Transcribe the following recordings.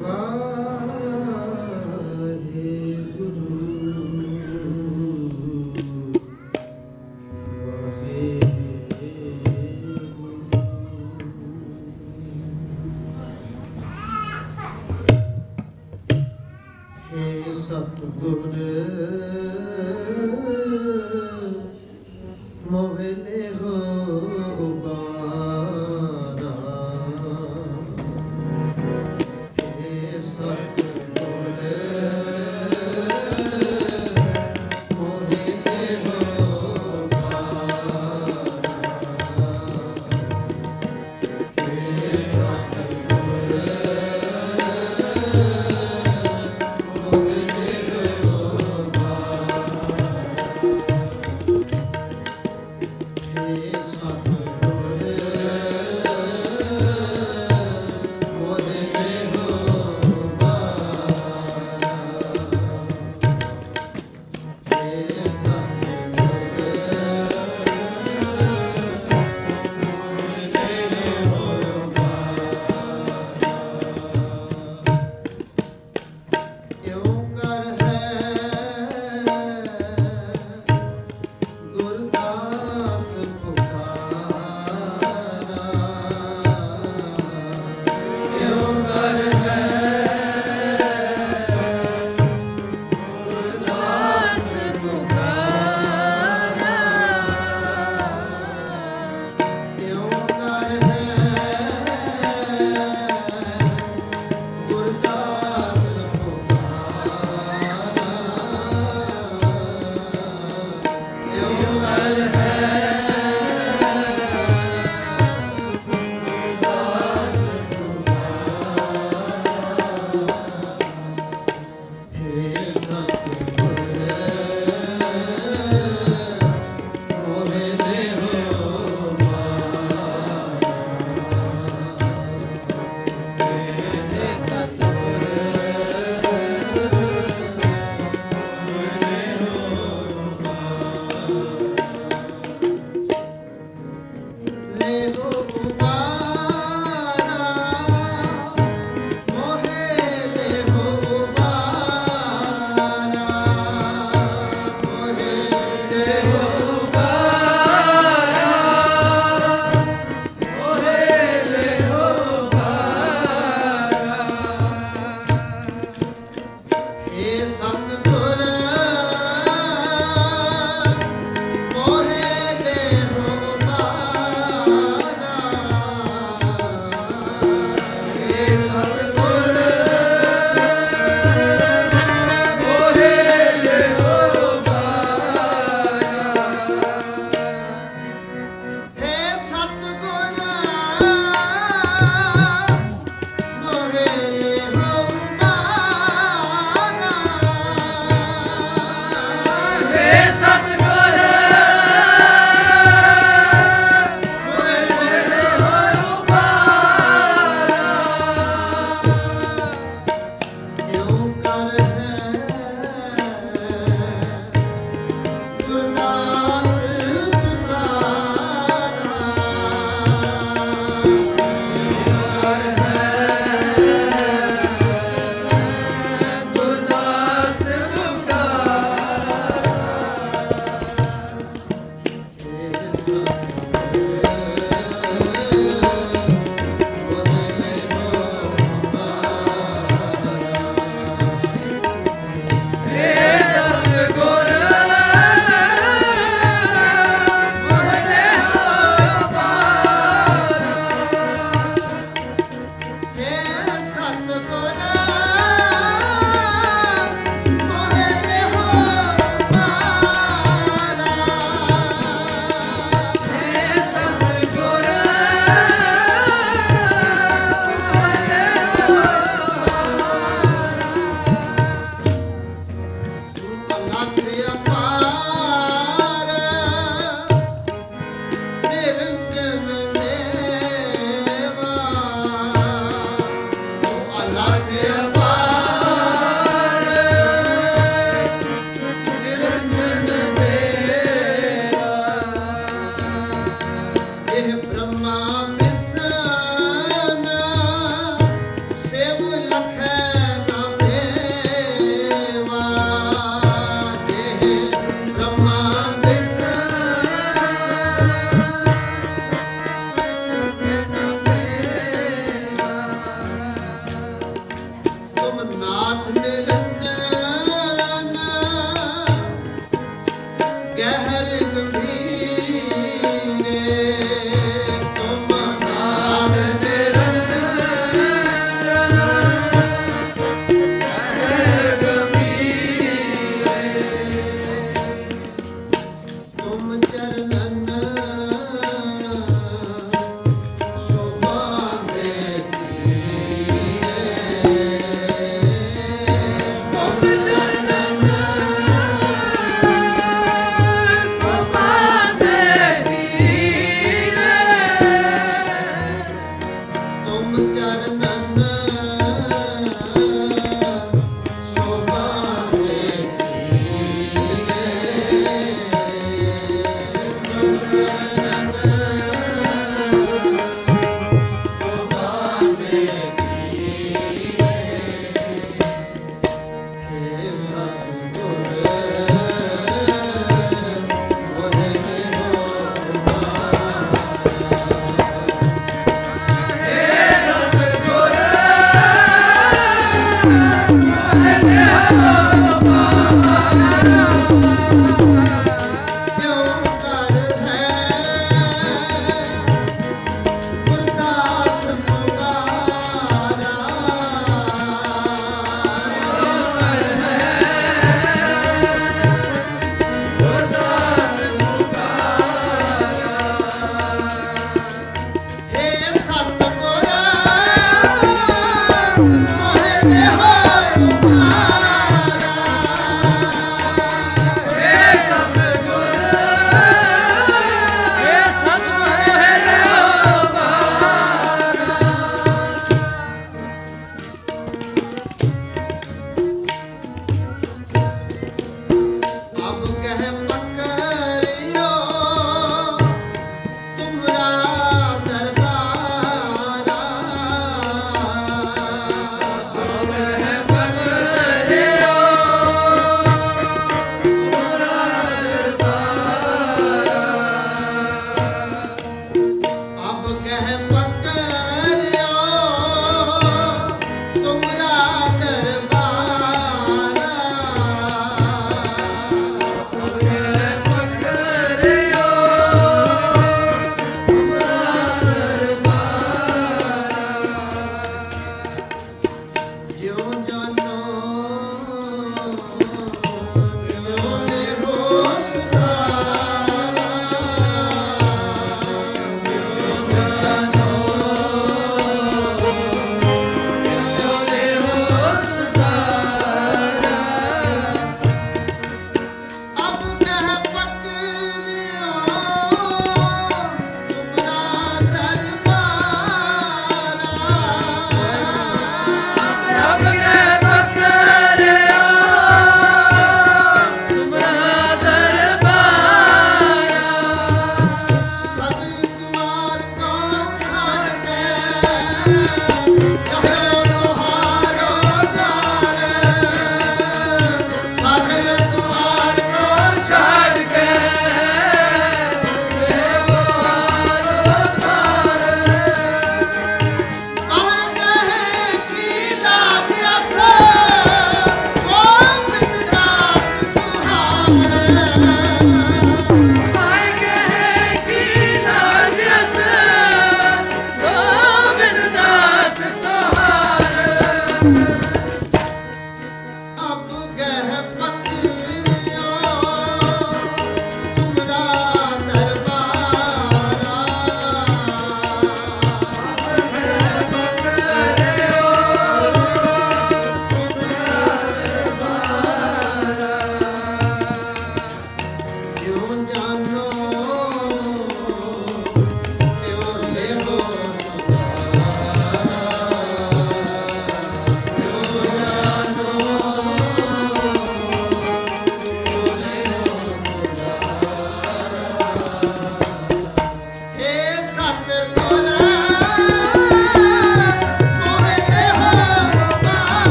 love.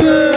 Christmas.